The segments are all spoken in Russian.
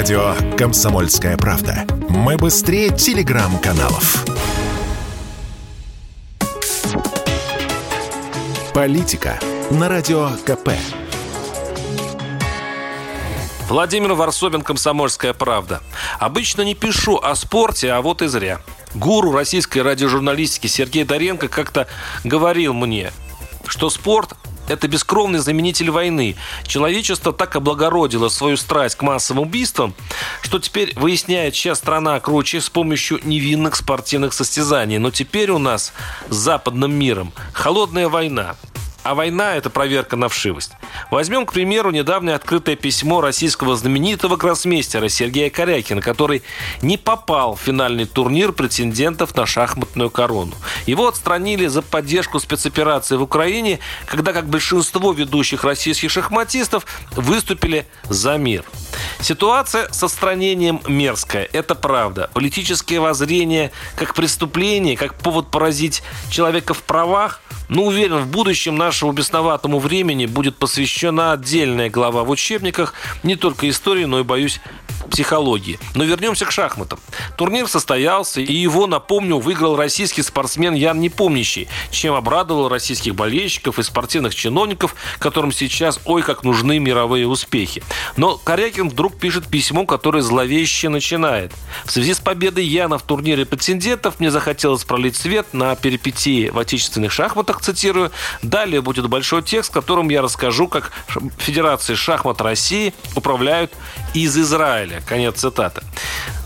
Радио «Комсомольская правда». Мы быстрее телеграм-каналов. Политика на Радио КП. Владимир Варсобин, «Комсомольская правда». Обычно не пишу о спорте, а вот и зря. Гуру российской радиожурналистики Сергей Доренко как-то говорил мне, что спорт это бескровный заменитель войны. Человечество так облагородило свою страсть к массовым убийствам, что теперь выясняет, чья страна круче с помощью невинных спортивных состязаний. Но теперь у нас с западным миром холодная война. А война – это проверка на вшивость. Возьмем, к примеру, недавнее открытое письмо российского знаменитого гроссмейстера Сергея Корякина, который не попал в финальный турнир претендентов на шахматную корону. Его отстранили за поддержку спецоперации в Украине, когда, как большинство ведущих российских шахматистов, выступили за мир. Ситуация с отстранением мерзкая, это правда. Политические воззрения как преступление, как повод поразить человека в правах – но уверен, в будущем нашему бесноватому времени будет посвящена отдельная глава в учебниках не только истории, но и, боюсь, психологии. Но вернемся к шахматам. Турнир состоялся, и его, напомню, выиграл российский спортсмен Ян Непомнящий, чем обрадовал российских болельщиков и спортивных чиновников, которым сейчас ой как нужны мировые успехи. Но Корякин вдруг пишет письмо, которое зловеще начинает. В связи с победой Яна в турнире претендентов мне захотелось пролить свет на перипетии в отечественных шахматах, цитирую. Далее будет большой текст, в котором я расскажу, как Федерации шахмат России управляют из Израиля. Конец цитаты.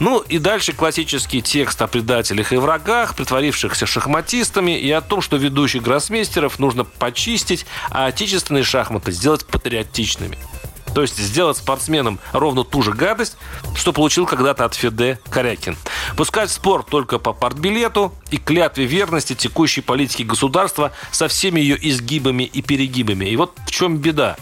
Ну и дальше классический текст о предателях и врагах, притворившихся шахматистами и о том, что ведущих гроссмейстеров нужно почистить, а отечественные шахматы сделать патриотичными. То есть сделать спортсменам ровно ту же гадость, что получил когда-то от Феде Корякин. Пускать спорт только по партбилету и клятве верности текущей политики государства со всеми ее изгибами и перегибами. И вот в чем беда.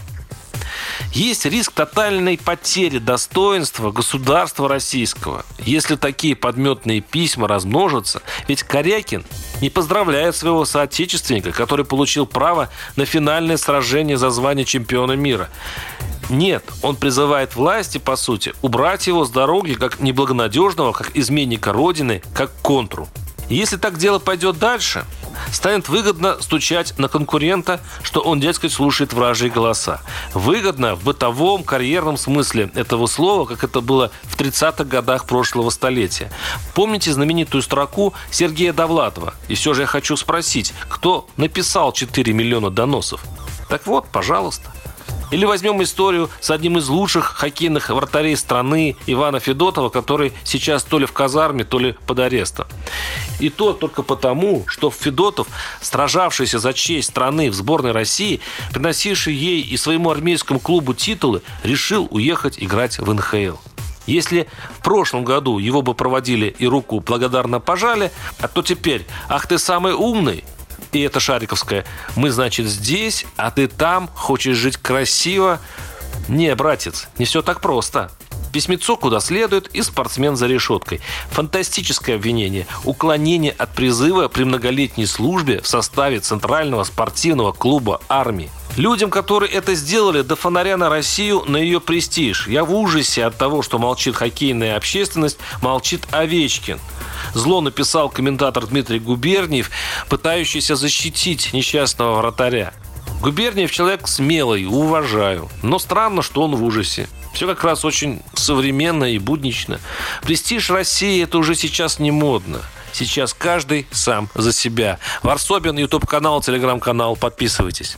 Есть риск тотальной потери достоинства государства российского, если такие подметные письма размножатся. Ведь Корякин не поздравляет своего соотечественника, который получил право на финальное сражение за звание чемпиона мира. Нет, он призывает власти, по сути, убрать его с дороги как неблагонадежного, как изменника Родины, как контру. Если так дело пойдет дальше, станет выгодно стучать на конкурента, что он, дескать, слушает вражьи голоса. Выгодно в бытовом, карьерном смысле этого слова, как это было в 30-х годах прошлого столетия. Помните знаменитую строку Сергея Довлатова? И все же я хочу спросить, кто написал 4 миллиона доносов? Так вот, пожалуйста. Или возьмем историю с одним из лучших хоккейных вратарей страны Ивана Федотова, который сейчас то ли в казарме, то ли под арестом. И то только потому, что Федотов, сражавшийся за честь страны в сборной России, приносивший ей и своему армейскому клубу титулы, решил уехать играть в НХЛ. Если в прошлом году его бы проводили и руку благодарно пожали, а то теперь, ах ты самый умный, и это Шариковская. Мы, значит, здесь, а ты там, хочешь жить красиво. Не, братец, не все так просто. Письмецо куда следует и спортсмен за решеткой. Фантастическое обвинение. Уклонение от призыва при многолетней службе в составе Центрального спортивного клуба армии. Людям, которые это сделали, до фонаря на Россию, на ее престиж. Я в ужасе от того, что молчит хоккейная общественность, молчит Овечкин. Зло написал комментатор Дмитрий Губерниев, пытающийся защитить несчастного вратаря. Губерниев человек смелый, уважаю. Но странно, что он в ужасе. Все как раз очень современно и буднично. Престиж России это уже сейчас не модно. Сейчас каждый сам за себя. Варсобин, YouTube-канал, телеграм-канал. Подписывайтесь.